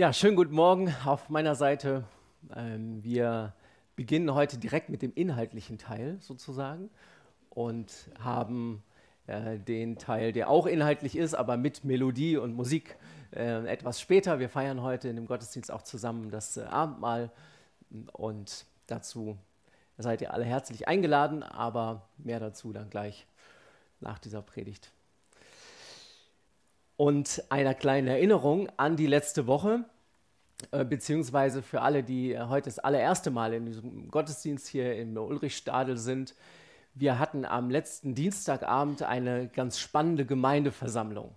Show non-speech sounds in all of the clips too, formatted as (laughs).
Ja, schönen guten Morgen auf meiner Seite. Ähm, wir beginnen heute direkt mit dem inhaltlichen Teil sozusagen und haben äh, den Teil, der auch inhaltlich ist, aber mit Melodie und Musik äh, etwas später. Wir feiern heute in dem Gottesdienst auch zusammen das äh, Abendmahl und dazu seid ihr alle herzlich eingeladen, aber mehr dazu dann gleich nach dieser Predigt und einer kleinen Erinnerung an die letzte Woche, äh, beziehungsweise für alle, die äh, heute das allererste Mal in diesem Gottesdienst hier im Ulrichstadel sind. Wir hatten am letzten Dienstagabend eine ganz spannende Gemeindeversammlung.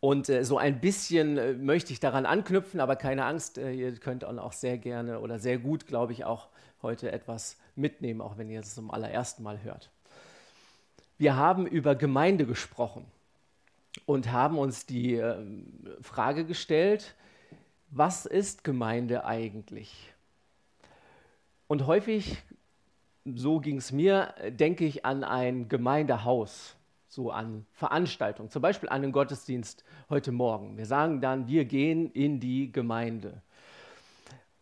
Und äh, so ein bisschen äh, möchte ich daran anknüpfen, aber keine Angst, äh, ihr könnt auch sehr gerne oder sehr gut, glaube ich, auch heute etwas mitnehmen, auch wenn ihr es zum allerersten Mal hört. Wir haben über Gemeinde gesprochen und haben uns die äh, Frage gestellt, was ist Gemeinde eigentlich? Und häufig, so ging es mir, denke ich an ein Gemeindehaus, so an Veranstaltungen, zum Beispiel an den Gottesdienst heute Morgen. Wir sagen dann, wir gehen in die Gemeinde.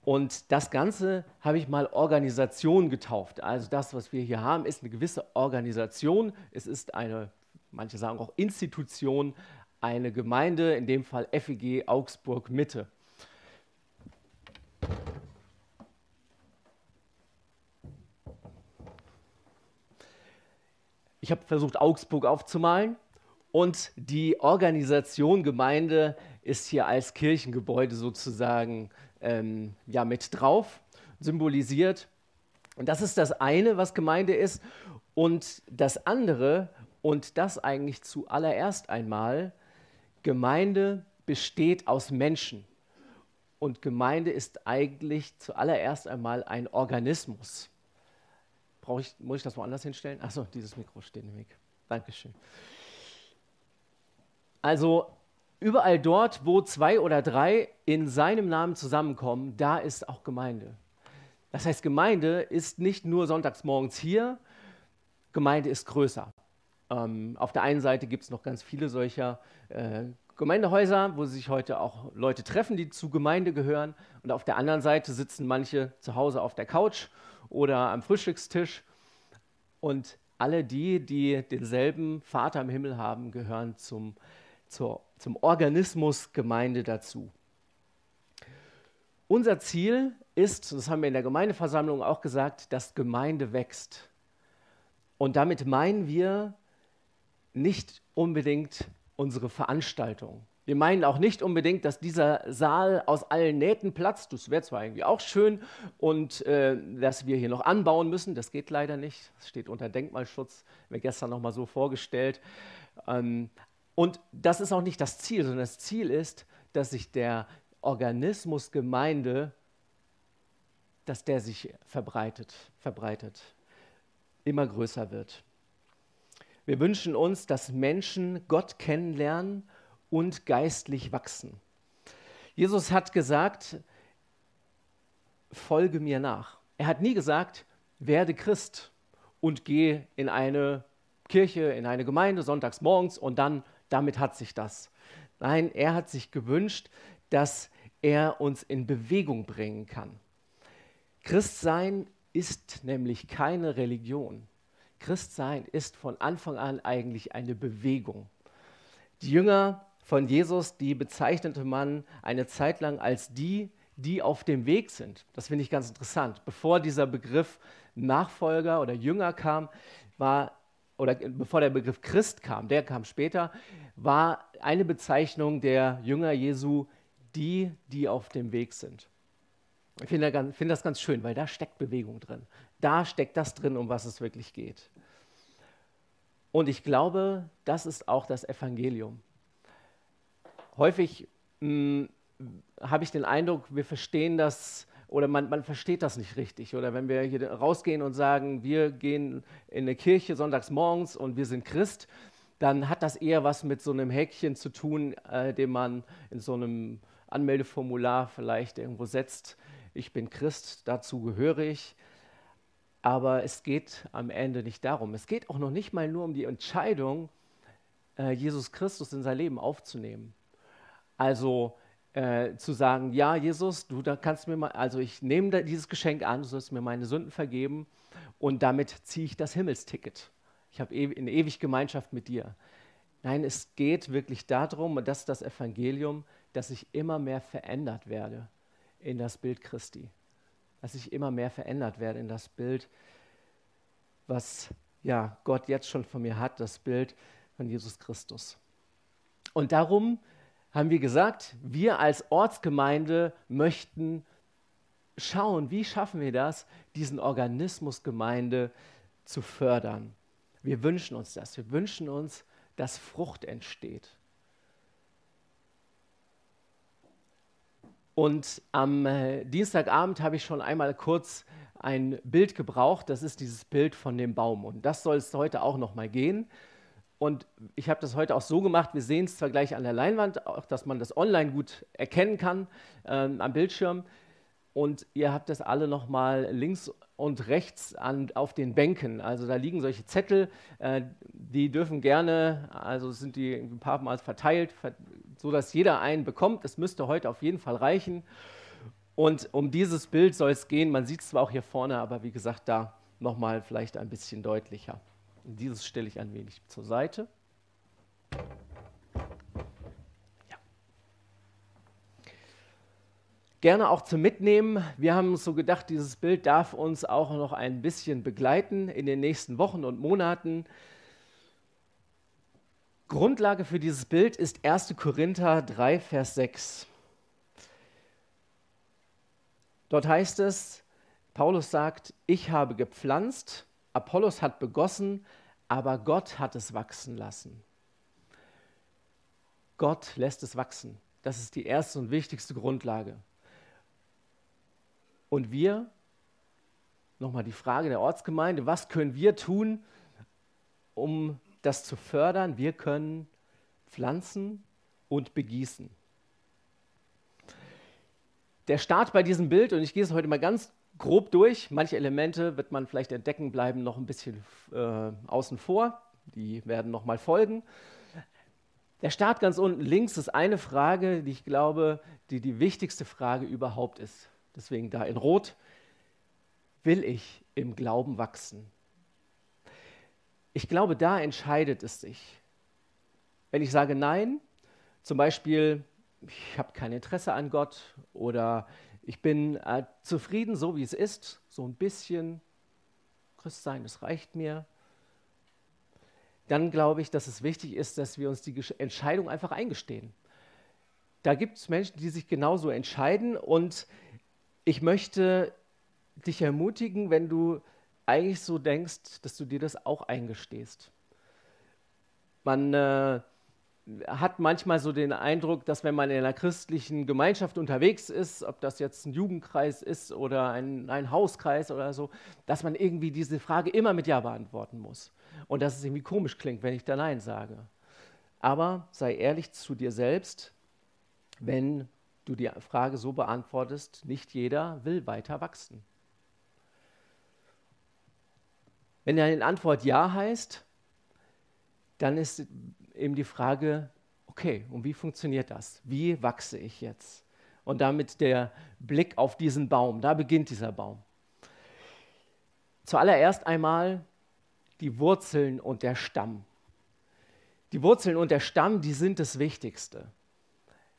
Und das Ganze habe ich mal Organisation getauft. Also das, was wir hier haben, ist eine gewisse Organisation. Es ist eine manche sagen auch Institution, eine Gemeinde, in dem Fall FEG Augsburg Mitte. Ich habe versucht, Augsburg aufzumalen und die Organisation Gemeinde ist hier als Kirchengebäude sozusagen ähm, ja, mit drauf, symbolisiert. Und das ist das eine, was Gemeinde ist. Und das andere, und das eigentlich zuallererst einmal, Gemeinde besteht aus Menschen. Und Gemeinde ist eigentlich zuallererst einmal ein Organismus. Brauche ich, muss ich das woanders hinstellen? Achso, dieses Mikro steht im Weg. Dankeschön. Also überall dort, wo zwei oder drei in seinem Namen zusammenkommen, da ist auch Gemeinde. Das heißt, Gemeinde ist nicht nur sonntags morgens hier, Gemeinde ist größer. Ähm, auf der einen Seite gibt es noch ganz viele solcher äh, Gemeindehäuser, wo sich heute auch Leute treffen, die zu Gemeinde gehören. Und auf der anderen Seite sitzen manche zu Hause auf der Couch oder am Frühstückstisch. Und alle die, die denselben Vater im Himmel haben, gehören zum, zur, zum Organismus Gemeinde dazu. Unser Ziel ist, das haben wir in der Gemeindeversammlung auch gesagt, dass Gemeinde wächst. Und damit meinen wir nicht unbedingt unsere Veranstaltung. Wir meinen auch nicht unbedingt, dass dieser Saal aus allen Nähten platzt. Das wäre zwar irgendwie auch schön und äh, dass wir hier noch anbauen müssen. Das geht leider nicht. Das steht unter Denkmalschutz. Mir gestern noch mal so vorgestellt. Ähm, und das ist auch nicht das Ziel, sondern das Ziel ist, dass sich der Organismus Gemeinde, dass der sich verbreitet, verbreitet, immer größer wird. Wir wünschen uns, dass Menschen Gott kennenlernen und geistlich wachsen. Jesus hat gesagt, folge mir nach. Er hat nie gesagt, werde Christ und gehe in eine Kirche, in eine Gemeinde sonntags morgens und dann damit hat sich das. Nein, er hat sich gewünscht, dass er uns in Bewegung bringen kann. Christsein ist nämlich keine Religion. Christsein ist von Anfang an eigentlich eine Bewegung. Die Jünger von Jesus, die bezeichnete man eine Zeit lang als die, die auf dem Weg sind. Das finde ich ganz interessant. Bevor dieser Begriff Nachfolger oder Jünger kam, war oder bevor der Begriff Christ kam, der kam später, war eine Bezeichnung der Jünger Jesu die, die auf dem Weg sind. Ich finde, finde das ganz schön, weil da steckt Bewegung drin. Da steckt das drin, um was es wirklich geht. Und ich glaube, das ist auch das Evangelium. Häufig hm, habe ich den Eindruck, wir verstehen das oder man, man, versteht das nicht richtig. Oder wenn wir hier rausgehen und sagen, wir gehen in eine Kirche sonntags morgens und wir sind Christ, dann hat das eher was mit so einem Häkchen zu tun, äh, den man in so einem Anmeldeformular vielleicht irgendwo setzt ich bin Christ, dazu gehöre ich. Aber es geht am Ende nicht darum. Es geht auch noch nicht mal nur um die Entscheidung, äh, Jesus Christus in sein Leben aufzunehmen. Also äh, zu sagen, ja, Jesus, du da kannst mir mal, also ich nehme dieses Geschenk an, du sollst mir meine Sünden vergeben und damit ziehe ich das Himmelsticket. Ich habe e eine ewig Gemeinschaft mit dir. Nein, es geht wirklich darum, und das ist das Evangelium, dass ich immer mehr verändert werde in das Bild Christi. Dass ich immer mehr verändert werde in das Bild, was ja, Gott jetzt schon von mir hat, das Bild von Jesus Christus. Und darum haben wir gesagt, wir als Ortsgemeinde möchten schauen, wie schaffen wir das, diesen Organismus Gemeinde zu fördern. Wir wünschen uns das. Wir wünschen uns, dass Frucht entsteht. Und am äh, Dienstagabend habe ich schon einmal kurz ein Bild gebraucht. Das ist dieses Bild von dem Baum. Und das soll es heute auch noch mal gehen. Und ich habe das heute auch so gemacht, wir sehen es zwar gleich an der Leinwand, auch dass man das online gut erkennen kann ähm, am Bildschirm. Und ihr habt das alle nochmal links und rechts an, auf den Bänken. Also da liegen solche Zettel, äh, die dürfen gerne, also sind die ein paar Mal verteilt, so dass jeder einen bekommt. Es müsste heute auf jeden Fall reichen. Und um dieses Bild soll es gehen. Man sieht es zwar auch hier vorne, aber wie gesagt, da nochmal vielleicht ein bisschen deutlicher. Dieses stelle ich ein wenig zur Seite. Ja. Gerne auch zum Mitnehmen. Wir haben uns so gedacht, dieses Bild darf uns auch noch ein bisschen begleiten in den nächsten Wochen und Monaten. Grundlage für dieses Bild ist 1. Korinther 3, Vers 6. Dort heißt es, Paulus sagt, ich habe gepflanzt, Apollos hat begossen, aber Gott hat es wachsen lassen. Gott lässt es wachsen. Das ist die erste und wichtigste Grundlage. Und wir, nochmal die Frage der Ortsgemeinde, was können wir tun, um das zu fördern? Wir können pflanzen und begießen. Der Start bei diesem Bild, und ich gehe es heute mal ganz grob durch. Manche Elemente wird man vielleicht entdecken, bleiben noch ein bisschen äh, außen vor. Die werden noch mal folgen. Der Start ganz unten links ist eine Frage, die ich glaube, die die wichtigste Frage überhaupt ist. Deswegen da in Rot. Will ich im Glauben wachsen? Ich glaube, da entscheidet es sich. Wenn ich sage Nein, zum Beispiel, ich habe kein Interesse an Gott oder ich bin äh, zufrieden, so wie es ist, so ein bisschen Christsein, das reicht mir. Dann glaube ich, dass es wichtig ist, dass wir uns die Entscheidung einfach eingestehen. Da gibt es Menschen, die sich genauso entscheiden und ich möchte dich ermutigen, wenn du eigentlich so denkst, dass du dir das auch eingestehst. Man äh, hat manchmal so den Eindruck, dass wenn man in einer christlichen Gemeinschaft unterwegs ist, ob das jetzt ein Jugendkreis ist oder ein, ein Hauskreis oder so, dass man irgendwie diese Frage immer mit Ja beantworten muss. Und dass es irgendwie komisch klingt, wenn ich da Nein sage. Aber sei ehrlich zu dir selbst, wenn du die Frage so beantwortest, nicht jeder will weiter wachsen. Wenn deine Antwort Ja heißt, dann ist eben die Frage, okay, und wie funktioniert das? Wie wachse ich jetzt? Und damit der Blick auf diesen Baum, da beginnt dieser Baum. Zuallererst einmal die Wurzeln und der Stamm. Die Wurzeln und der Stamm, die sind das Wichtigste.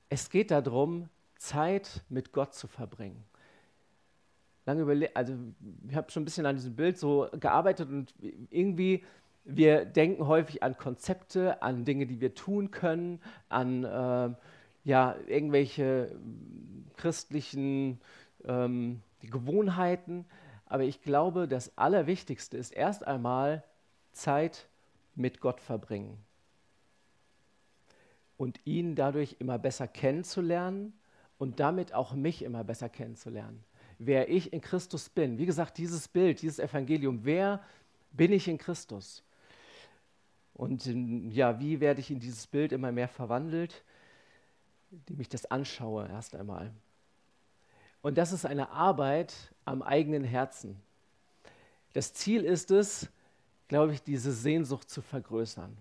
Es geht darum, Zeit mit Gott zu verbringen. Lange überlegt, also ich habe schon ein bisschen an diesem Bild so gearbeitet und irgendwie wir denken häufig an Konzepte, an Dinge, die wir tun können, an äh, ja, irgendwelche christlichen ähm, Gewohnheiten. Aber ich glaube, das Allerwichtigste ist erst einmal Zeit mit Gott verbringen und ihn dadurch immer besser kennenzulernen und damit auch mich immer besser kennenzulernen. Wer ich in Christus bin. Wie gesagt, dieses Bild, dieses Evangelium, wer bin ich in Christus? Und ja, wie werde ich in dieses Bild immer mehr verwandelt? Indem ich das anschaue erst einmal. Und das ist eine Arbeit am eigenen Herzen. Das Ziel ist es, glaube ich, diese Sehnsucht zu vergrößern.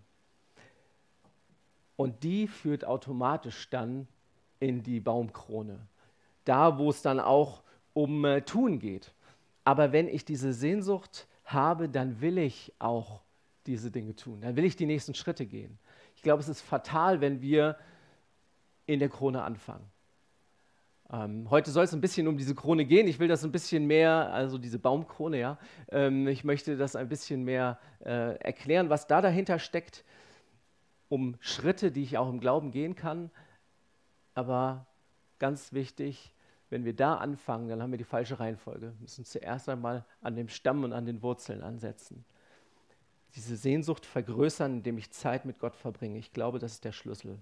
Und die führt automatisch dann in die Baumkrone. Da, wo es dann auch um äh, Tun geht. Aber wenn ich diese Sehnsucht habe, dann will ich auch diese Dinge tun. Dann will ich die nächsten Schritte gehen. Ich glaube, es ist fatal, wenn wir in der Krone anfangen. Ähm, heute soll es ein bisschen um diese Krone gehen. Ich will das ein bisschen mehr, also diese Baumkrone, ja. Ähm, ich möchte das ein bisschen mehr äh, erklären, was da dahinter steckt, um Schritte, die ich auch im Glauben gehen kann. Aber ganz wichtig, wenn wir da anfangen, dann haben wir die falsche Reihenfolge. Wir müssen zuerst einmal an dem Stamm und an den Wurzeln ansetzen. Diese Sehnsucht vergrößern, indem ich Zeit mit Gott verbringe. Ich glaube, das ist der Schlüssel.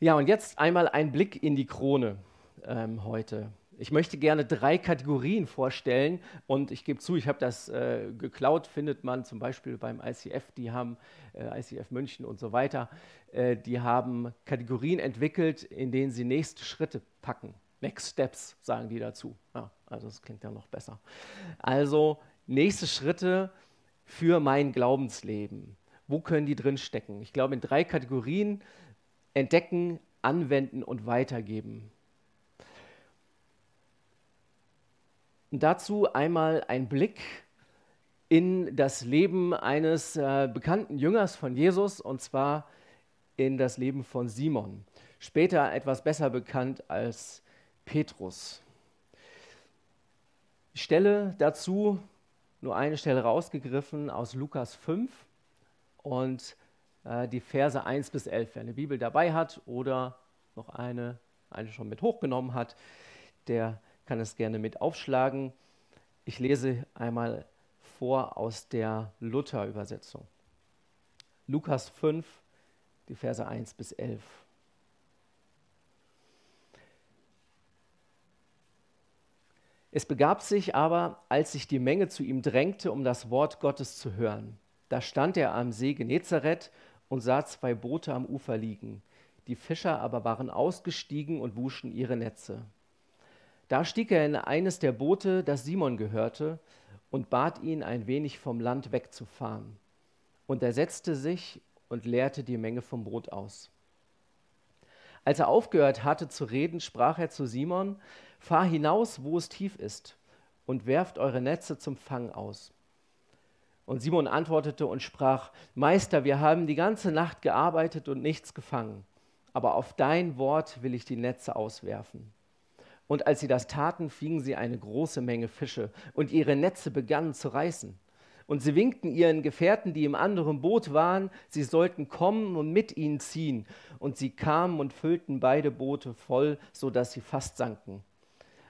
Ja, und jetzt einmal ein Blick in die Krone ähm, heute. Ich möchte gerne drei Kategorien vorstellen und ich gebe zu, ich habe das äh, geklaut, findet man zum Beispiel beim ICF, die haben äh, ICF München und so weiter, äh, die haben Kategorien entwickelt, in denen sie nächste Schritte packen. Next Steps sagen die dazu. Ja, also das klingt ja noch besser. Also nächste Schritte für mein Glaubensleben. Wo können die drin stecken? Ich glaube in drei Kategorien entdecken, anwenden und weitergeben. Und dazu einmal ein Blick in das Leben eines äh, bekannten Jüngers von Jesus, und zwar in das Leben von Simon, später etwas besser bekannt als Petrus. Ich stelle dazu nur eine Stelle rausgegriffen aus Lukas 5 und äh, die Verse 1 bis 11. Wer eine Bibel dabei hat oder noch eine, eine schon mit hochgenommen hat, der kann es gerne mit aufschlagen. Ich lese einmal vor aus der Luther-Übersetzung. Lukas 5, die Verse 1 bis 11. Es begab sich aber, als sich die Menge zu ihm drängte, um das Wort Gottes zu hören. Da stand er am See Genezareth und sah zwei Boote am Ufer liegen. Die Fischer aber waren ausgestiegen und wuschen ihre Netze. Da stieg er in eines der Boote, das Simon gehörte, und bat ihn, ein wenig vom Land wegzufahren. Und er setzte sich und leerte die Menge vom Brot aus. Als er aufgehört hatte zu reden, sprach er zu Simon, Fahr hinaus, wo es tief ist, und werft eure Netze zum Fang aus. Und Simon antwortete und sprach, Meister, wir haben die ganze Nacht gearbeitet und nichts gefangen, aber auf dein Wort will ich die Netze auswerfen. Und als sie das taten, fingen sie eine große Menge Fische, und ihre Netze begannen zu reißen. Und sie winkten ihren Gefährten, die im anderen Boot waren, sie sollten kommen und mit ihnen ziehen. Und sie kamen und füllten beide Boote voll, so dass sie fast sanken.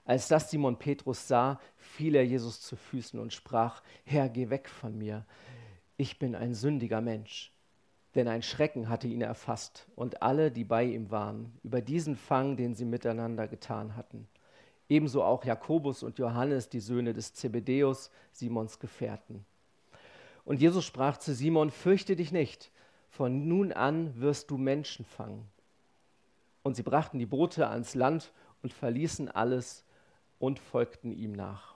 Als das Simon Petrus sah, fiel er Jesus zu Füßen und sprach, Herr, geh weg von mir, ich bin ein sündiger Mensch. Denn ein Schrecken hatte ihn erfasst und alle, die bei ihm waren, über diesen Fang, den sie miteinander getan hatten. Ebenso auch Jakobus und Johannes, die Söhne des Zebedeus, Simons Gefährten. Und Jesus sprach zu Simon, fürchte dich nicht, von nun an wirst du Menschen fangen. Und sie brachten die Boote ans Land und verließen alles und folgten ihm nach.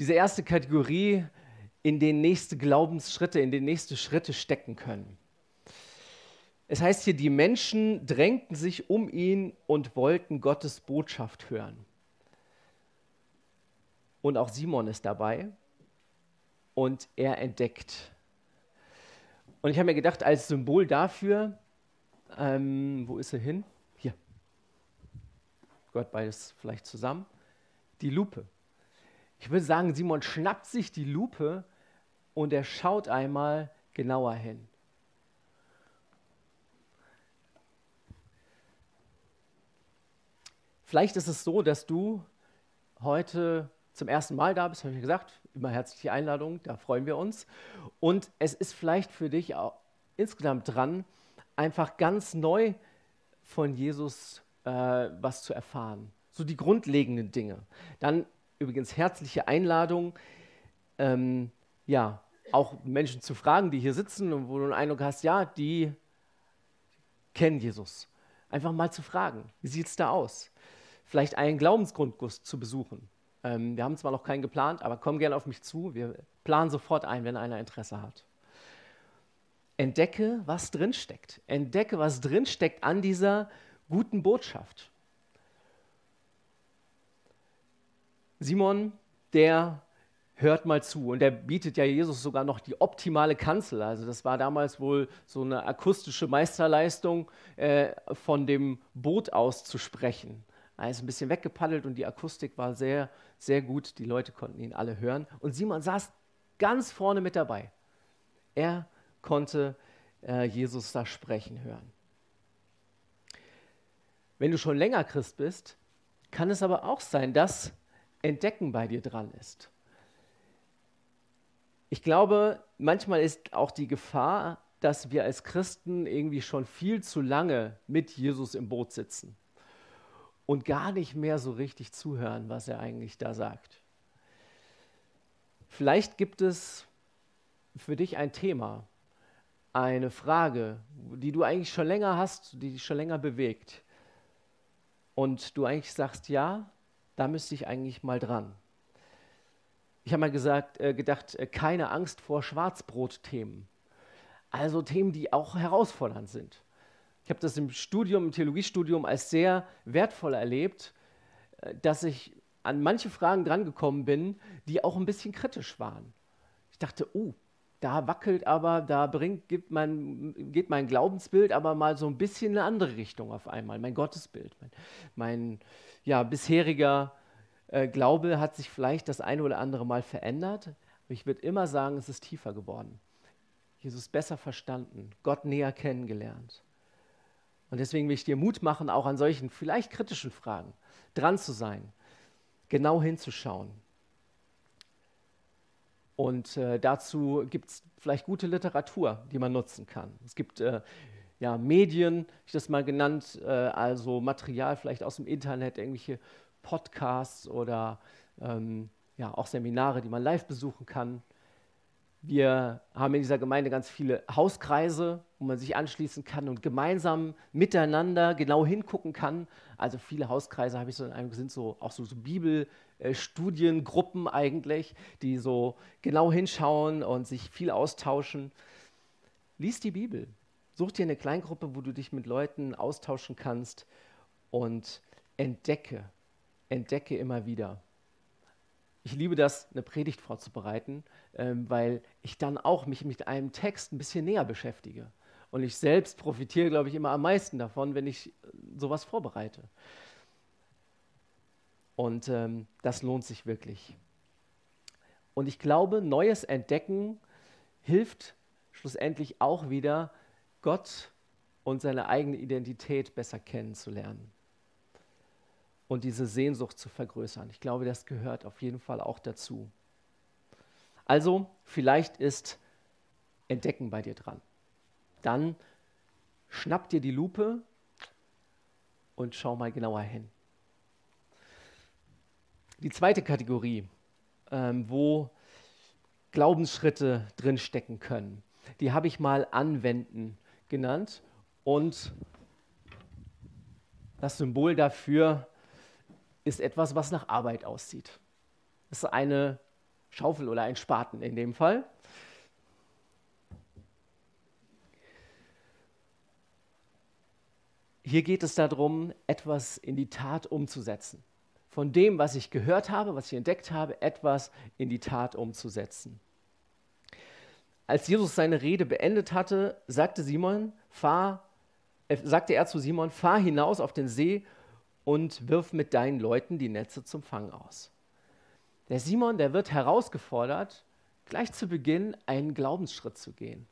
Diese erste Kategorie, in den nächste Glaubensschritte, in den nächste Schritte stecken können. Es heißt hier, die Menschen drängten sich um ihn und wollten Gottes Botschaft hören. Und auch Simon ist dabei und er entdeckt und ich habe mir gedacht, als Symbol dafür, ähm, wo ist er hin? Hier. Gott beides vielleicht zusammen. Die Lupe. Ich würde sagen, Simon schnappt sich die Lupe und er schaut einmal genauer hin. Vielleicht ist es so, dass du heute zum ersten Mal da bist, habe ich gesagt, immer herzliche Einladung, da freuen wir uns. Und es ist vielleicht für dich auch insgesamt dran, einfach ganz neu von Jesus äh, was zu erfahren. So die grundlegenden Dinge. Dann übrigens herzliche Einladung, ähm, ja, auch Menschen zu fragen, die hier sitzen und wo du den Eindruck hast, ja, die kennen Jesus. Einfach mal zu fragen, wie sieht es da aus? Vielleicht einen Glaubensgrundkurs zu besuchen Ähm, wir haben zwar noch keinen geplant, aber komm gerne auf mich zu. Wir planen sofort ein, wenn einer Interesse hat. Entdecke, was drinsteckt. Entdecke, was drinsteckt an dieser guten Botschaft. Simon, der hört mal zu. Und er bietet ja Jesus sogar noch die optimale Kanzel. Also das war damals wohl so eine akustische Meisterleistung, äh, von dem Boot aus zu sprechen. Er ist ein bisschen weggepaddelt und die Akustik war sehr, sehr gut. Die Leute konnten ihn alle hören. Und Simon saß ganz vorne mit dabei. Er konnte äh, Jesus da sprechen hören. Wenn du schon länger Christ bist, kann es aber auch sein, dass Entdecken bei dir dran ist. Ich glaube, manchmal ist auch die Gefahr, dass wir als Christen irgendwie schon viel zu lange mit Jesus im Boot sitzen und gar nicht mehr so richtig zuhören, was er eigentlich da sagt. Vielleicht gibt es für dich ein Thema, eine Frage, die du eigentlich schon länger hast, die dich schon länger bewegt. Und du eigentlich sagst, ja, da müsste ich eigentlich mal dran. Ich habe mal gesagt, äh, gedacht, äh, keine Angst vor Schwarzbrotthemen. Also Themen, die auch herausfordernd sind. Ich habe das im Studium, im Theologiestudium als sehr wertvoll erlebt, äh, dass ich an manche Fragen drangekommen bin, die auch ein bisschen kritisch waren. Ich dachte, oh, da wackelt aber, da bringt, gibt mein, geht mein Glaubensbild aber mal so ein bisschen in eine andere Richtung auf einmal, mein Gottesbild. Mein, mein ja, bisheriger äh, Glaube hat sich vielleicht das eine oder andere Mal verändert, aber ich würde immer sagen, es ist tiefer geworden. Jesus besser verstanden, Gott näher kennengelernt. Und deswegen will ich dir Mut machen, auch an solchen vielleicht kritischen Fragen dran zu sein, genau hinzuschauen. Und äh, dazu gibt es vielleicht gute Literatur, die man nutzen kann. Es gibt äh, ja, Medien, ich das mal genannt, äh, also Material vielleicht aus dem Internet, irgendwelche Podcasts oder ähm, ja, auch Seminare, die man live besuchen kann. Wir haben in dieser Gemeinde ganz viele Hauskreise, wo man sich anschließen kann und gemeinsam miteinander genau hingucken kann. Also viele Hauskreise habe ich so in einem sind so auch so, so Bibelstudiengruppen eigentlich, die so genau hinschauen und sich viel austauschen. Lies die Bibel. Such dir eine Kleingruppe, wo du dich mit Leuten austauschen kannst und entdecke, entdecke immer wieder. Ich liebe das, eine Predigt vorzubereiten, ähm, weil ich dann auch mich mit einem Text ein bisschen näher beschäftige. Und ich selbst profitiere, glaube ich, immer am meisten davon, wenn ich äh, sowas vorbereite. Und ähm, das lohnt sich wirklich. Und ich glaube, neues Entdecken hilft schlussendlich auch wieder, Gott und seine eigene Identität besser kennenzulernen und diese Sehnsucht zu vergrößern. Ich glaube, das gehört auf jeden Fall auch dazu. Also, vielleicht ist Entdecken bei dir dran. Dann schnapp dir die Lupe und schau mal genauer hin. Die zweite Kategorie, ähm, wo Glaubensschritte drinstecken können, die habe ich mal anwenden genannt und das Symbol dafür ist etwas, was nach Arbeit aussieht. Das ist eine Schaufel oder ein Spaten in dem Fall. Hier geht es darum, etwas in die Tat umzusetzen. Von dem, was ich gehört habe, was ich entdeckt habe, etwas in die Tat umzusetzen. Als Jesus seine Rede beendet hatte, sagte, Simon, fahr, äh, sagte er zu Simon, fahr hinaus auf den See und wirf mit deinen Leuten die Netze zum Fang aus. Der Simon, der wird herausgefordert, gleich zu Beginn einen Glaubensschritt zu gehen.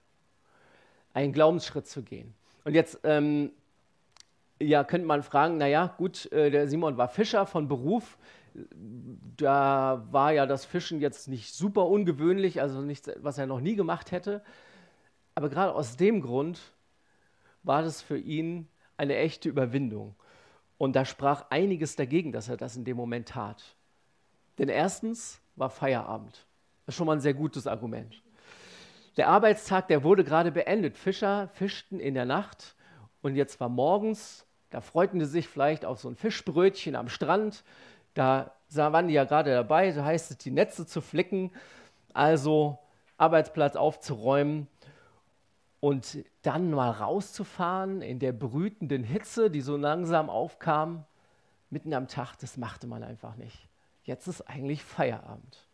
Einen Glaubensschritt zu gehen. Und jetzt ähm, ja, könnte man fragen, naja, gut, äh, der Simon war Fischer von Beruf. Da war ja das Fischen jetzt nicht super ungewöhnlich, also nichts, was er noch nie gemacht hätte. Aber gerade aus dem Grund war das für ihn eine echte Überwindung. Und da sprach einiges dagegen, dass er das in dem Moment tat. Denn erstens war Feierabend. Das ist schon mal ein sehr gutes Argument. Der Arbeitstag, der wurde gerade beendet. Fischer fischten in der Nacht und jetzt war morgens, da freuten sie sich vielleicht auf so ein Fischbrötchen am Strand. Da waren die ja gerade dabei, so heißt es, die Netze zu flicken, also Arbeitsplatz aufzuräumen und dann mal rauszufahren in der brütenden Hitze, die so langsam aufkam, mitten am Tag, das machte man einfach nicht. Jetzt ist eigentlich Feierabend.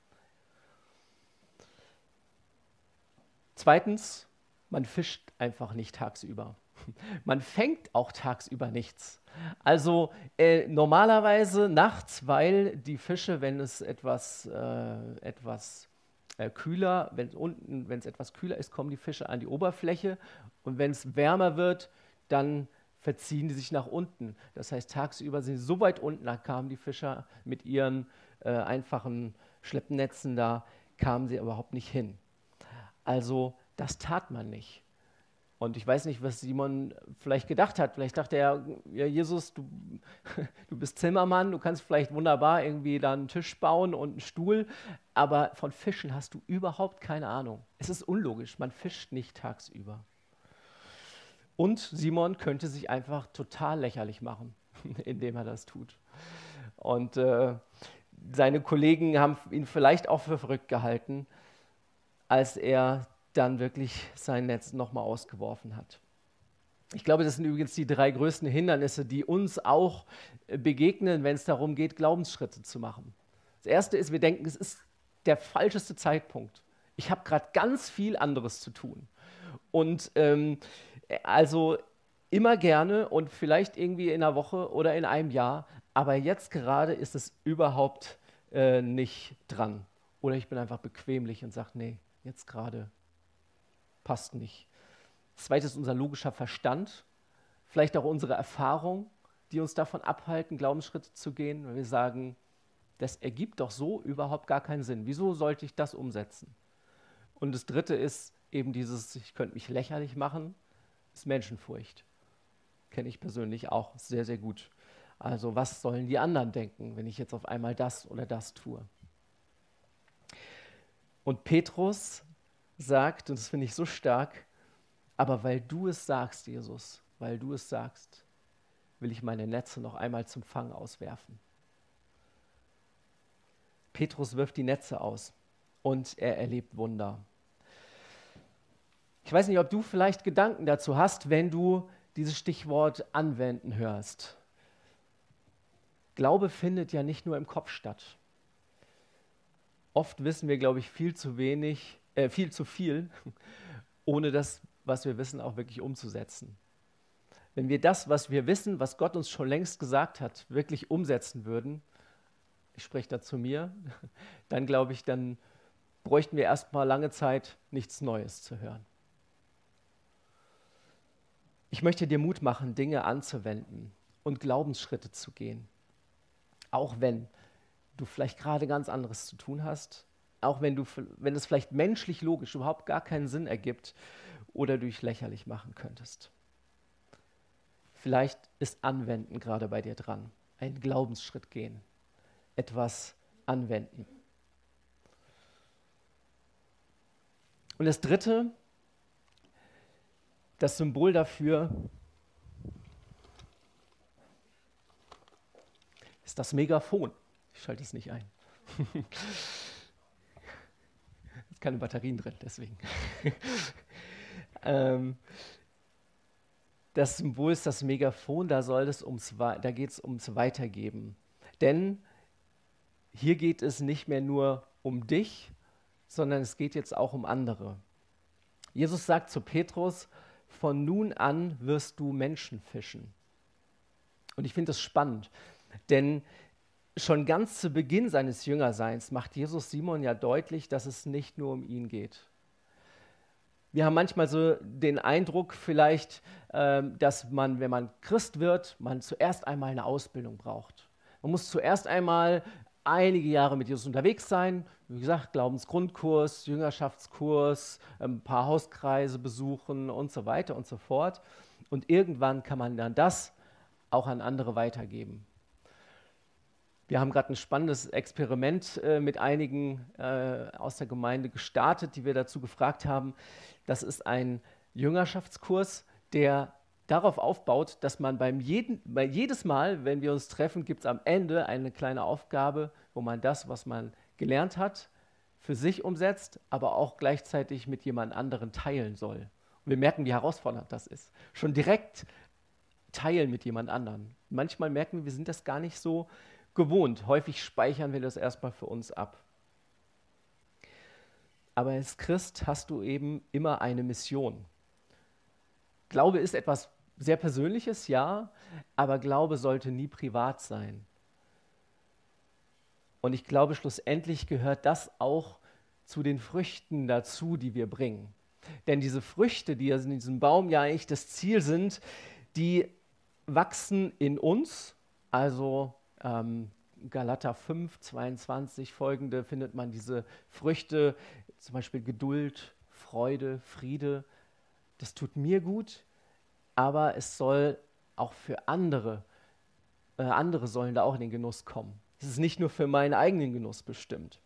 Zweitens, man fischt einfach nicht tagsüber. (laughs) Man fängt auch tagsüber nichts. Also äh, normalerweise nachts, weil die Fische, wenn es etwas, äh, etwas äh, kühler, wenn unten, wenn es etwas kühler ist, kommen die Fische an die Oberfläche und wenn es wärmer wird, dann verziehen die sich nach unten. Das heißt, tagsüber sind sie so weit unten, da kamen die Fischer mit ihren äh, einfachen Schleppnetzen da, kamen sie überhaupt nicht hin. Also das tat man nicht. Und ich weiß nicht, was Simon vielleicht gedacht hat. Vielleicht dachte er, ja, Jesus, du, (laughs) du bist Zimmermann, du kannst vielleicht wunderbar irgendwie da einen Tisch bauen und einen Stuhl, aber von Fischen hast du überhaupt keine Ahnung. Es ist unlogisch, man fischt nicht tagsüber. Und Simon könnte sich einfach total lächerlich machen, (laughs) indem er das tut. Und äh, seine Kollegen haben ihn vielleicht auch für verrückt gehalten, als er dann wirklich sein Netz nochmal ausgeworfen hat. Ich glaube, das sind übrigens die drei größten Hindernisse, die uns auch äh, begegnen, wenn es darum geht, Glaubensschritte zu machen. Das erste ist, wir denken, es ist der falscheste Zeitpunkt. Ich habe gerade ganz viel anderes zu tun. Und ähm, also immer gerne und vielleicht irgendwie in einer Woche oder in einem Jahr, aber jetzt gerade ist es überhaupt äh, nicht dran. Oder ich bin einfach bequemlich und sage, nee, jetzt gerade passt nicht. Das zweite ist unser logischer Verstand, vielleicht auch unsere Erfahrung, die uns davon abhalten, Glaubensschritte zu gehen, weil wir sagen, das ergibt doch so überhaupt gar keinen Sinn. Wieso sollte ich das umsetzen? Und das dritte ist eben dieses, ich könnte mich lächerlich machen, ist Menschenfurcht. Kenne ich persönlich auch sehr, sehr gut. Also was sollen die anderen denken, wenn ich jetzt auf einmal das oder das tue? Und Petrus sagt, und das finde ich so stark, aber weil du es sagst, Jesus, weil du es sagst, will ich meine Netze noch einmal zum Fang auswerfen. Petrus wirft die Netze aus und er erlebt Wunder. Ich weiß nicht, ob du vielleicht Gedanken dazu hast, wenn du dieses Stichwort anwenden hörst. Glaube findet ja nicht nur im Kopf statt. Oft wissen wir, glaube ich, viel zu wenig äh, viel zu viel, (laughs) ohne das, was wir wissen, auch wirklich umzusetzen. Wenn wir das, was wir wissen, was Gott uns schon längst gesagt hat, wirklich umsetzen würden, ich spreche da zu mir, (laughs) dann glaube ich, dann bräuchten wir erstmal lange Zeit nichts Neues zu hören. Ich möchte dir Mut machen, Dinge anzuwenden und Glaubensschritte zu gehen. Auch wenn du vielleicht gerade ganz anderes zu tun hast, auch wenn, du, wenn es vielleicht menschlich logisch überhaupt gar keinen Sinn ergibt oder du dich lächerlich machen könntest. Vielleicht ist Anwenden gerade bei dir dran, einen Glaubensschritt gehen, etwas anwenden. Und das Dritte, das Symbol dafür ist das Megafon. Ich schalte es nicht ein. (laughs) keine Batterien drin, deswegen. (laughs) ähm, das Symbol ist das Megafon, da, soll es ums, da geht es ums Weitergeben. Denn hier geht es nicht mehr nur um dich, sondern es geht jetzt auch um andere. Jesus sagt zu Petrus, von nun an wirst du Menschen fischen. Und ich finde das spannend, denn schon ganz zu Beginn seines Jüngerseins macht Jesus Simon ja deutlich, dass es nicht nur um ihn geht. Wir haben manchmal so den Eindruck vielleicht, ähm, dass man, wenn man Christ wird, man zuerst einmal eine Ausbildung braucht. Man muss zuerst einmal einige Jahre mit Jesus unterwegs sein. Wie gesagt, Glaubensgrundkurs, Jüngerschaftskurs, ein paar Hauskreise besuchen und so weiter und so fort. Und irgendwann kann man dann das auch an andere weitergeben. Wir haben gerade ein spannendes Experiment äh, mit einigen äh, aus der Gemeinde gestartet, die wir dazu gefragt haben. Das ist ein Jüngerschaftskurs, der darauf aufbaut, dass man beim jeden, bei jedes Mal, wenn wir uns treffen, gibt es am Ende eine kleine Aufgabe, wo man das, was man gelernt hat, für sich umsetzt, aber auch gleichzeitig mit jemand anderen teilen soll. Und wir merken, wie herausfordernd das ist. Schon direkt teilen mit jemand anderen. Manchmal merken wir, wir sind das gar nicht so gewohnt. Häufig speichern wir das erstmal für uns ab. Aber als Christ hast du eben immer eine Mission. Glaube ist etwas sehr Persönliches, ja, aber Glaube sollte nie privat sein. Und ich glaube, schlussendlich gehört das auch zu den Früchten dazu, die wir bringen. Denn diese Früchte, die in diesem Baum ja eigentlich das Ziel sind, die wachsen in uns. Also ähm, Galater 5, 22 folgende findet man diese Früchte, zum Beispiel Geduld, Freude, Friede. Das tut mir gut, aber es soll auch für andere, äh, andere sollen da auch in den Genuss kommen. Es ist nicht nur für meinen eigenen Genuss bestimmt.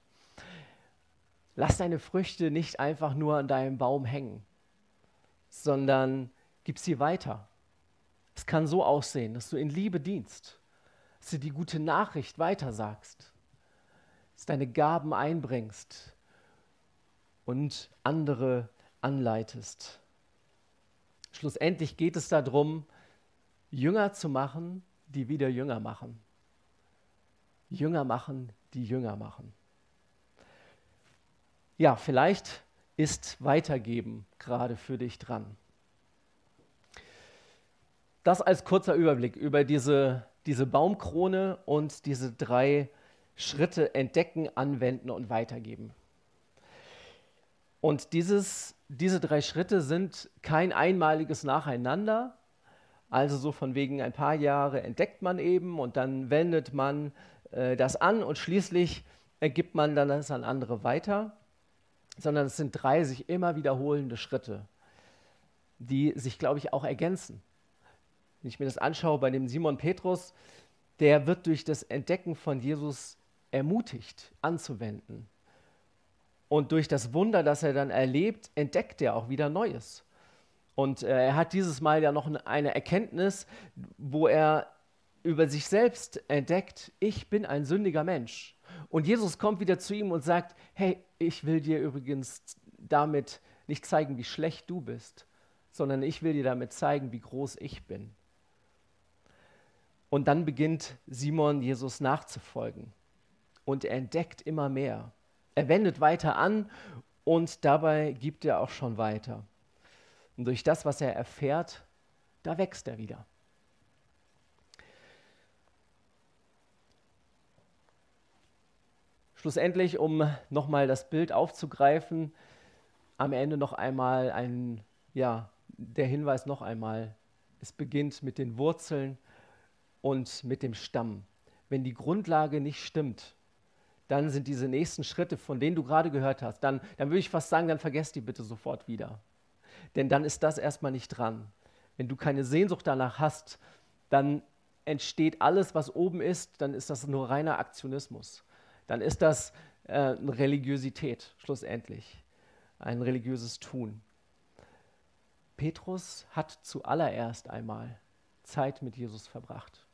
Lass deine Früchte nicht einfach nur an deinem Baum hängen, sondern gib sie weiter. Es kann so aussehen, dass du in Liebe dienst, du die gute Nachricht weitersagst, dass deine Gaben einbringst und andere anleitest. Schlussendlich geht es darum, Jünger zu machen, die wieder Jünger machen. Jünger machen, die Jünger machen. Ja, vielleicht ist Weitergeben gerade für dich dran. Das als kurzer Überblick über diese, diese Baumkrone und diese drei Schritte entdecken, anwenden und weitergeben. Und dieses, diese drei Schritte sind kein einmaliges Nacheinander, also so von wegen ein paar Jahre entdeckt man eben und dann wendet man äh, das an und schließlich gibt man dann das an andere weiter, sondern es sind drei sich immer wiederholende Schritte, die sich, glaube ich, auch ergänzen. Wenn ich mir das anschaue bei dem Simon Petrus, der wird durch das Entdecken von Jesus ermutigt anzuwenden. Und durch das Wunder, das er dann erlebt, entdeckt er auch wieder Neues. Und äh, er hat dieses Mal ja noch eine Erkenntnis, wo er über sich selbst entdeckt, ich bin ein sündiger Mensch. Und Jesus kommt wieder zu ihm und sagt, hey, ich will dir übrigens damit nicht zeigen, wie schlecht du bist, sondern ich will dir damit zeigen, wie groß ich bin. Und dann beginnt Simon Jesus nachzufolgen und er entdeckt immer mehr. Er wendet weiter an und dabei gibt er auch schon weiter. Und durch das, was er erfährt, da wächst er wieder. Schlussendlich, um nochmal das Bild aufzugreifen, am Ende noch einmal ein, ja, der Hinweis noch einmal. Es beginnt mit den Wurzeln und mit dem Stamm. Wenn die Grundlage nicht stimmt, dann sind diese nächsten Schritte, von denen du gerade gehört hast, dann, dann würde ich fast sagen, dann vergesst die bitte sofort wieder. Denn dann ist das erstmal nicht dran. Wenn du keine Sehnsucht danach hast, dann entsteht alles, was oben ist, dann ist das nur reiner Aktionismus dann ist das äh, eine Religiosität schlussendlich, ein religiöses Tun. Petrus hat zuallererst einmal Zeit mit Jesus verbracht.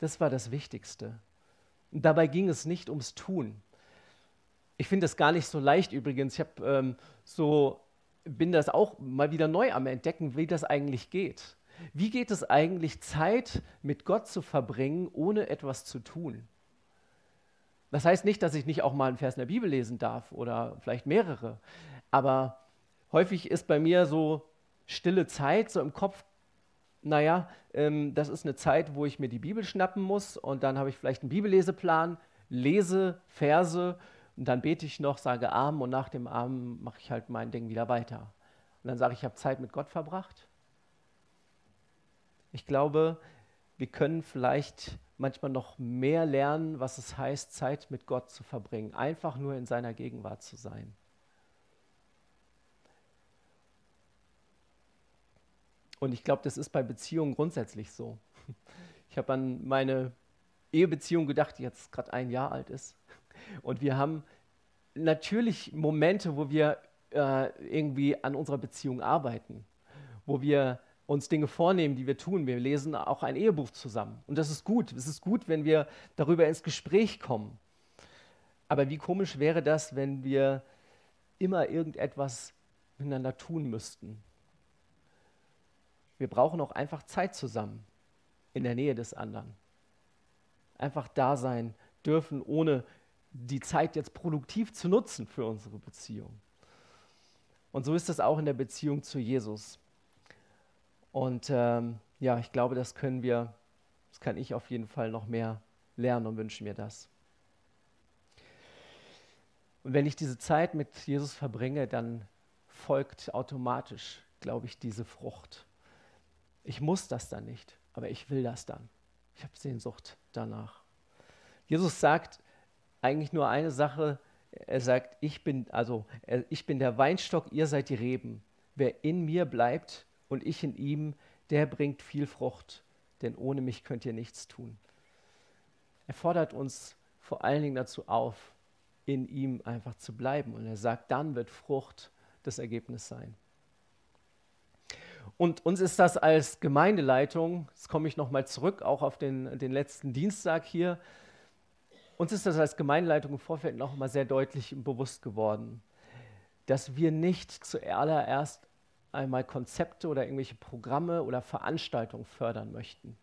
Das war das Wichtigste. Und dabei ging es nicht ums Tun. Ich finde das gar nicht so leicht übrigens. Ich habe ähm, so bin das auch mal wieder neu am entdecken, wie das eigentlich geht. Wie geht es eigentlich, Zeit mit Gott zu verbringen, ohne etwas zu tun? Das heißt nicht, dass ich nicht auch mal einen Vers in der Bibel lesen darf oder vielleicht mehrere. Aber häufig ist bei mir so stille Zeit so im Kopf, naja, ähm, das ist eine Zeit, wo ich mir die Bibel schnappen muss und dann habe ich vielleicht einen Bibelleseplan, lese Verse und dann bete ich noch, sage Amen und nach dem Amen mache ich halt mein Ding wieder weiter. Und dann sage ich, ich habe Zeit mit Gott verbracht. Ich glaube, wir können vielleicht manchmal noch mehr lernen, was es heißt, Zeit mit Gott zu verbringen, einfach nur in seiner Gegenwart zu sein. Und ich glaube, das ist bei Beziehungen grundsätzlich so. Ich habe an meine Ehebeziehung gedacht, die jetzt gerade ein Jahr alt ist. Und wir haben natürlich Momente, wo wir äh, irgendwie an unserer Beziehung arbeiten, wo wir uns Dinge vornehmen, die wir tun. Wir lesen auch ein Ehebuch zusammen. Und das ist gut. Es ist gut, wenn wir darüber ins Gespräch kommen. Aber wie komisch wäre das, wenn wir immer irgendetwas miteinander tun müssten? Wir brauchen auch einfach Zeit zusammen in der Nähe des anderen. Einfach da sein dürfen, ohne die Zeit jetzt produktiv zu nutzen für unsere Beziehung. Und so ist es auch in der Beziehung zu Jesus. Und ähm, ja, ich glaube, das können wir, das kann ich auf jeden Fall noch mehr lernen und wünsche mir das. Und wenn ich diese Zeit mit Jesus verbringe, dann folgt automatisch, glaube ich, diese Frucht. Ich muss das dann nicht, aber ich will das dann. Ich habe Sehnsucht danach. Jesus sagt eigentlich nur eine Sache. Er sagt, ich bin, also, ich bin der Weinstock, ihr seid die Reben. Wer in mir bleibt und ich in ihm, der bringt viel Frucht, denn ohne mich könnt ihr nichts tun. Er fordert uns vor allen Dingen dazu auf, in ihm einfach zu bleiben. Und er sagt, dann wird Frucht das Ergebnis sein. Und uns ist das als Gemeindeleitung, jetzt komme ich nochmal zurück, auch auf den, den letzten Dienstag hier, uns ist das als Gemeindeleitung im Vorfeld noch mal sehr deutlich bewusst geworden, dass wir nicht zuallererst einmal Konzepte oder irgendwelche Programme oder Veranstaltungen fördern möchten,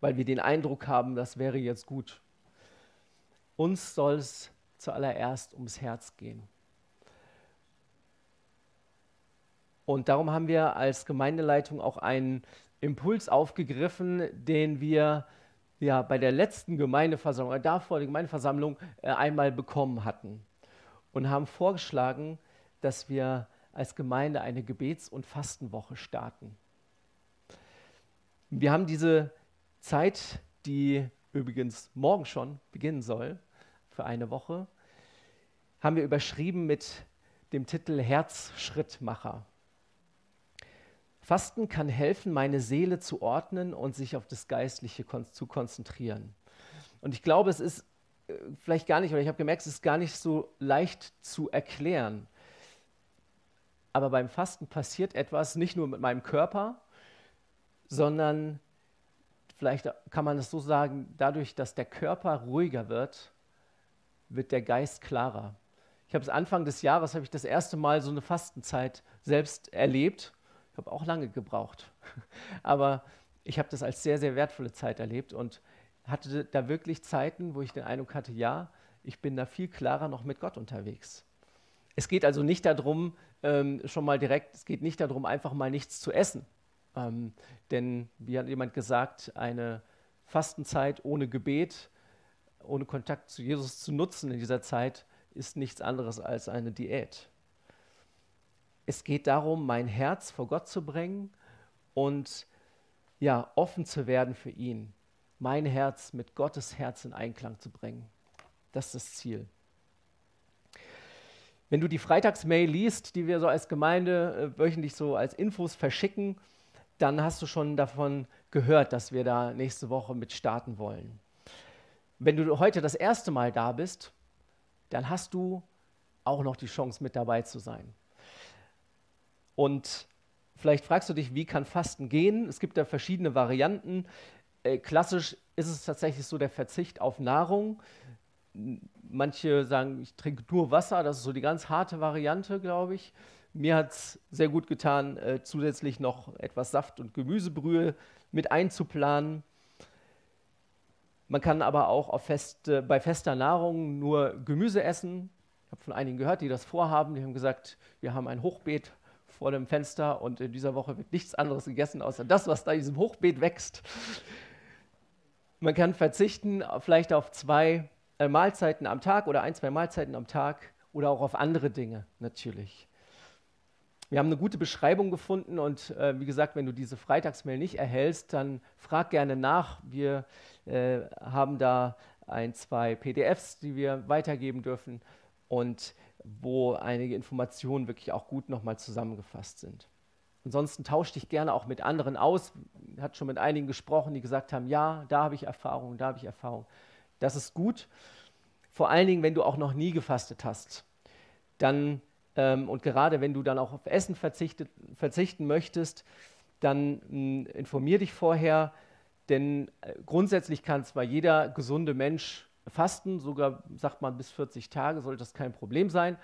weil wir den Eindruck haben, das wäre jetzt gut. Uns soll es zuallererst ums Herz gehen. Und darum haben wir als Gemeindeleitung auch einen Impuls aufgegriffen, den wir ja bei der letzten Gemeindeversammlung, oder davor die Gemeindeversammlung äh, einmal bekommen hatten und haben vorgeschlagen, dass wir als Gemeinde eine Gebets- und Fastenwoche starten. Wir haben diese Zeit, die übrigens morgen schon beginnen soll, für eine Woche, haben wir überschrieben mit dem Titel Herzschrittmacher. Fasten kann helfen, meine Seele zu ordnen und sich auf das Geistliche kon zu konzentrieren. Und ich glaube, es ist äh, vielleicht gar nicht, oder ich habe gemerkt, es ist gar nicht so leicht zu erklären. Aber beim Fasten passiert etwas nicht nur mit meinem Körper, sondern vielleicht kann man es so sagen, dadurch, dass der Körper ruhiger wird, wird der Geist klarer. Ich habe es Anfang des Jahres, habe ich das erste Mal so eine Fastenzeit selbst erlebt ich habe auch lange gebraucht. (laughs) Aber ich habe das als sehr, sehr wertvolle Zeit erlebt und hatte da wirklich Zeiten, wo ich den Eindruck hatte, ja, ich bin da viel klarer noch mit Gott unterwegs. Es geht also nicht darum, ähm, schon mal direkt, es geht nicht darum, einfach mal nichts zu essen. Ähm, denn, wie hat jemand gesagt, eine Fastenzeit ohne Gebet, ohne Kontakt zu Jesus zu nutzen in dieser Zeit, ist nichts anderes als eine Diät. Es geht darum, mein Herz vor Gott zu bringen und ja, offen zu werden für ihn. Mein Herz mit Gottes Herz in Einklang zu bringen. Das ist das Ziel. Wenn du die Freitagsmail liest, die wir so als Gemeinde äh, wöchentlich so als Infos verschicken, dann hast du schon davon gehört, dass wir da nächste Woche mit starten wollen. Wenn du heute das erste Mal da bist, dann hast du auch noch die Chance mit dabei zu sein. Und vielleicht fragst du dich, wie kann Fasten gehen? Es gibt da verschiedene Varianten. Äh, klassisch ist es tatsächlich so der Verzicht auf Nahrung. Manche sagen, ich trinke nur Wasser, das ist so die ganz harte Variante, glaube ich. Mir hat es sehr gut getan, äh, zusätzlich noch etwas Saft- und Gemüsebrühe mit einzuplanen. Man kann aber auch feste, bei fester Nahrung nur Gemüse essen. Ich habe von einigen gehört, die das vorhaben. Die haben gesagt, wir haben ein Hochbeet vor dem Fenster und in dieser Woche wird nichts anderes gegessen, außer das, was da in diesem Hochbeet wächst. Man kann verzichten vielleicht auf zwei äh, Mahlzeiten am Tag oder ein, zwei Mahlzeiten am Tag oder auch auf andere Dinge natürlich. Wir haben eine gute Beschreibung gefunden und äh, wie gesagt, wenn du diese Freitagsmail nicht erhältst, dann frag gerne nach. Wir äh, haben da ein, zwei PDFs, die wir weitergeben dürfen und wo einige Informationen wirklich auch gut nochmal zusammengefasst sind. Ansonsten tausch dich gerne auch mit anderen aus. Hat schon mit einigen gesprochen, die gesagt haben, ja, da habe ich Erfahrung, da habe ich Erfahrung. Das ist gut. Vor allen Dingen, wenn du auch noch nie gefastet hast. Dann, ähm, und gerade wenn du dann auch auf Essen verzichten möchtest, dann mh, informier dich vorher, denn äh, grundsätzlich kann zwar jeder gesunde Mensch fasten, sogar sagt man bis 40 Tage sollte das kein Problem sein,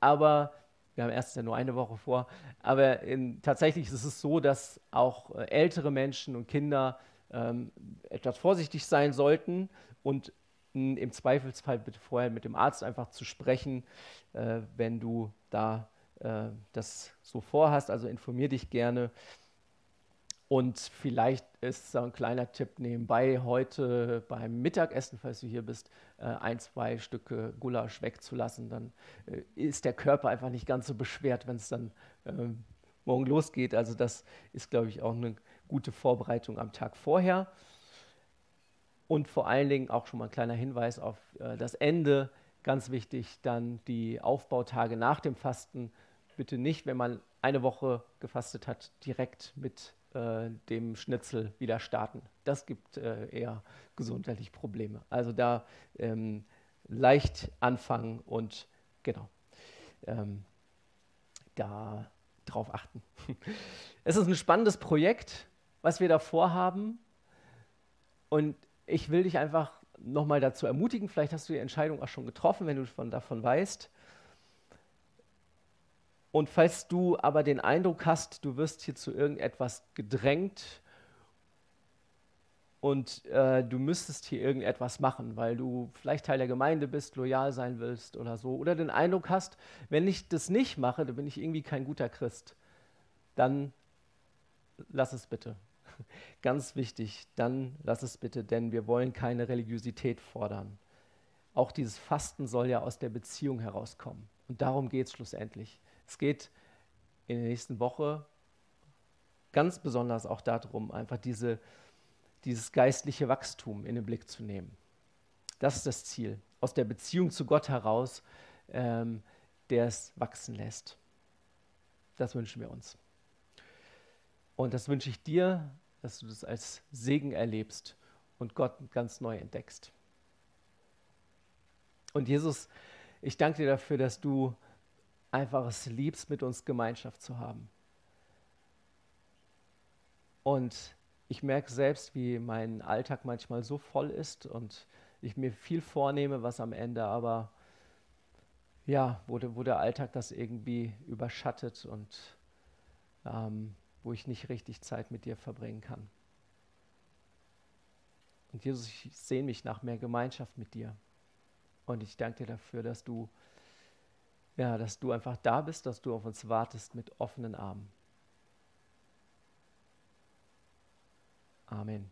aber wir haben erst ja nur eine Woche vor, aber in, tatsächlich ist es so, dass auch äh, ältere Menschen und Kinder ähm, etwas vorsichtig sein sollten und mh, im Zweifelsfall bitte vorher mit dem Arzt einfach zu sprechen, äh, wenn du da äh, das so vorhast. Also informier dich gerne. Und vielleicht ist so ein kleiner Tipp nebenbei, heute beim Mittagessen, falls du hier bist, äh, ein, zwei Stücke Gulasch wegzulassen. Dann äh, ist der Körper einfach nicht ganz so beschwert, wenn es dann äh, morgen losgeht. Also das ist, glaube ich, auch eine gute Vorbereitung am Tag vorher. Und vor allen Dingen auch schon mal ein kleiner Hinweis auf äh, das Ende. Ganz wichtig, dann die Aufbautage nach dem Fasten. Bitte nicht, wenn man eine Woche gefastet hat, direkt mit äh, dem Schnitzel wieder starten. Das gibt äh, eher gesundheitliche Probleme. Also da ähm, leicht anfangen und genau ähm, da drauf achten. (laughs) es ist ein spannendes Projekt, was wir da vorhaben und ich will dich einfach nochmal dazu ermutigen, vielleicht hast du die Entscheidung auch schon getroffen, wenn du von, davon weißt, und falls du aber den Eindruck hast, du wirst hier zu irgendetwas gedrängt und äh, du müsstest hier irgendetwas machen, weil du vielleicht Teil der Gemeinde bist, loyal sein willst oder so, oder den Eindruck hast, wenn ich das nicht mache, dann bin ich irgendwie kein guter Christ, dann lass es bitte. (laughs) Ganz wichtig, dann lass es bitte, denn wir wollen keine Religiosität fordern. Auch dieses Fasten soll ja aus der Beziehung herauskommen. Und darum geht es schlussendlich. Es geht in der nächsten Woche ganz besonders auch darum, einfach diese, dieses geistliche Wachstum in den Blick zu nehmen. Das ist das Ziel. Aus der Beziehung zu Gott heraus, ähm, der es wachsen lässt. Das wünschen wir uns. Und das wünsche ich dir, dass du das als Segen erlebst und Gott ganz neu entdeckst. Und Jesus, ich danke dir dafür, dass du einfach es liebst, mit uns Gemeinschaft zu haben. Und ich merke selbst, wie mein Alltag manchmal so voll ist und ich mir viel vornehme, was am Ende aber, ja, wo, wo der Alltag das irgendwie überschattet und ähm, wo ich nicht richtig Zeit mit dir verbringen kann. Und Jesus, ich sehne mich nach mehr Gemeinschaft mit dir. Und ich danke dir dafür, dass du ja, dass du einfach da bist, dass du auf uns wartest mit offenen Armen. Amen.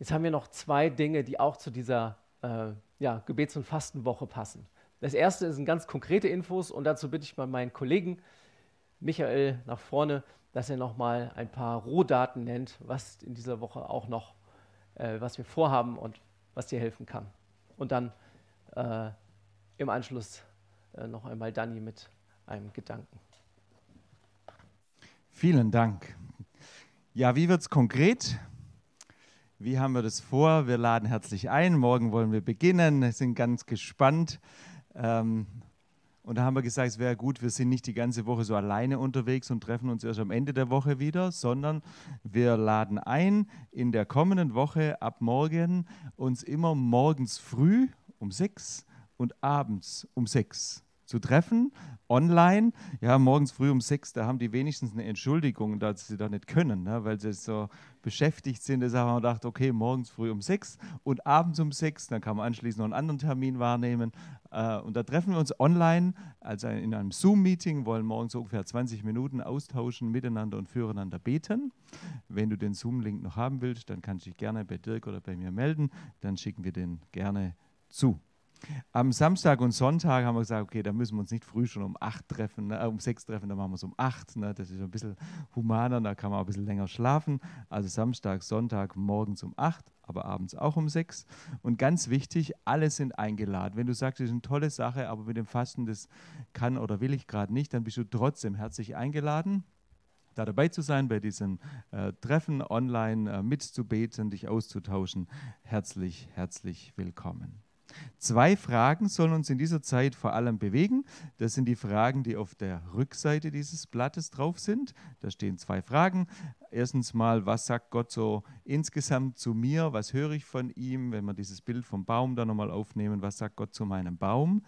Jetzt haben wir noch zwei Dinge, die auch zu dieser äh, ja, Gebets- und Fastenwoche passen. Das erste sind ganz konkrete Infos und dazu bitte ich mal meinen Kollegen Michael nach vorne, dass er nochmal ein paar Rohdaten nennt, was in dieser Woche auch noch, äh, was wir vorhaben und was dir helfen kann. Und dann äh, im Anschluss äh, noch einmal Dani mit einem Gedanken. Vielen Dank. Ja, wie wird es konkret? Wie haben wir das vor? Wir laden herzlich ein. Morgen wollen wir beginnen. Wir sind ganz gespannt. Ähm, und da haben wir gesagt, es wäre gut, wir sind nicht die ganze Woche so alleine unterwegs und treffen uns erst am Ende der Woche wieder, sondern wir laden ein, in der kommenden Woche ab morgen uns immer morgens früh um sechs und abends um sechs zu treffen, online. Ja, morgens früh um sechs, da haben die wenigstens eine Entschuldigung, dass sie da nicht können, ne, weil sie so beschäftigt sind. Deshalb haben wir gedacht, okay, morgens früh um sechs und abends um sechs, dann kann man anschließend noch einen anderen Termin wahrnehmen. Äh, und da treffen wir uns online, also in einem Zoom-Meeting, wollen morgens ungefähr 20 Minuten austauschen, miteinander und füreinander beten. Wenn du den Zoom-Link noch haben willst, dann kannst du dich gerne bei Dirk oder bei mir melden, dann schicken wir den gerne zu. Am Samstag und Sonntag haben wir gesagt, okay, da müssen wir uns nicht früh schon um acht treffen, ne, um sechs treffen, da machen wir es um acht. Ne, das ist ein bisschen humaner, da kann man auch ein bisschen länger schlafen. Also Samstag, Sonntag morgens um acht, aber abends auch um sechs. Und ganz wichtig, alle sind eingeladen. Wenn du sagst, das ist eine tolle Sache, aber mit dem Fasten, das kann oder will ich gerade nicht, dann bist du trotzdem herzlich eingeladen da dabei zu sein, bei diesen äh, Treffen online äh, mitzubeten, dich auszutauschen. Herzlich, herzlich willkommen. Zwei Fragen sollen uns in dieser Zeit vor allem bewegen. Das sind die Fragen, die auf der Rückseite dieses Blattes drauf sind. Da stehen zwei Fragen. Erstens mal, was sagt Gott so insgesamt zu mir? Was höre ich von ihm? Wenn wir dieses Bild vom Baum da nochmal aufnehmen, was sagt Gott zu meinem Baum?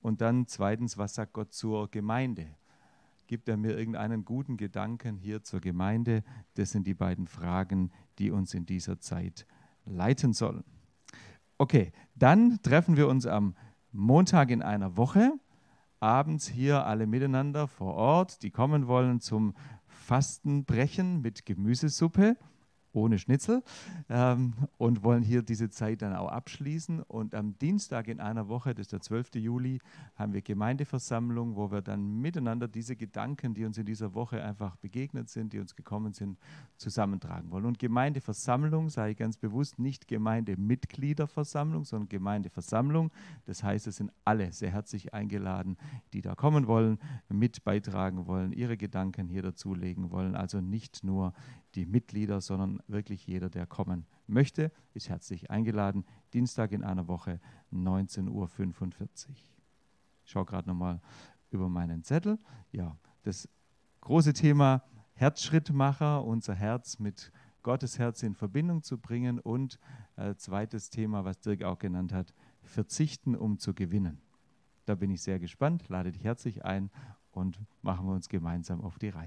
Und dann zweitens, was sagt Gott zur Gemeinde? Gibt er mir irgendeinen guten Gedanken hier zur Gemeinde? Das sind die beiden Fragen, die uns in dieser Zeit leiten sollen. Okay, dann treffen wir uns am Montag in einer Woche, abends hier alle miteinander vor Ort, die kommen wollen zum Fastenbrechen mit Gemüsesuppe ohne Schnitzel ähm, und wollen hier diese Zeit dann auch abschließen. Und am Dienstag in einer Woche, das ist der 12. Juli, haben wir Gemeindeversammlung, wo wir dann miteinander diese Gedanken, die uns in dieser Woche einfach begegnet sind, die uns gekommen sind, zusammentragen wollen. Und Gemeindeversammlung sei ganz bewusst nicht Gemeindemitgliederversammlung, sondern Gemeindeversammlung. Das heißt, es sind alle sehr herzlich eingeladen, die da kommen wollen, mit beitragen wollen, ihre Gedanken hier dazulegen wollen. Also nicht nur die Mitglieder, sondern wirklich jeder, der kommen möchte, ist herzlich eingeladen. Dienstag in einer Woche, 19.45 Uhr. Ich schaue gerade nochmal über meinen Zettel. Ja, das große Thema Herzschrittmacher, unser Herz mit Gottes Herz in Verbindung zu bringen und äh, zweites Thema, was Dirk auch genannt hat, verzichten, um zu gewinnen. Da bin ich sehr gespannt, lade dich herzlich ein und machen wir uns gemeinsam auf die Reise.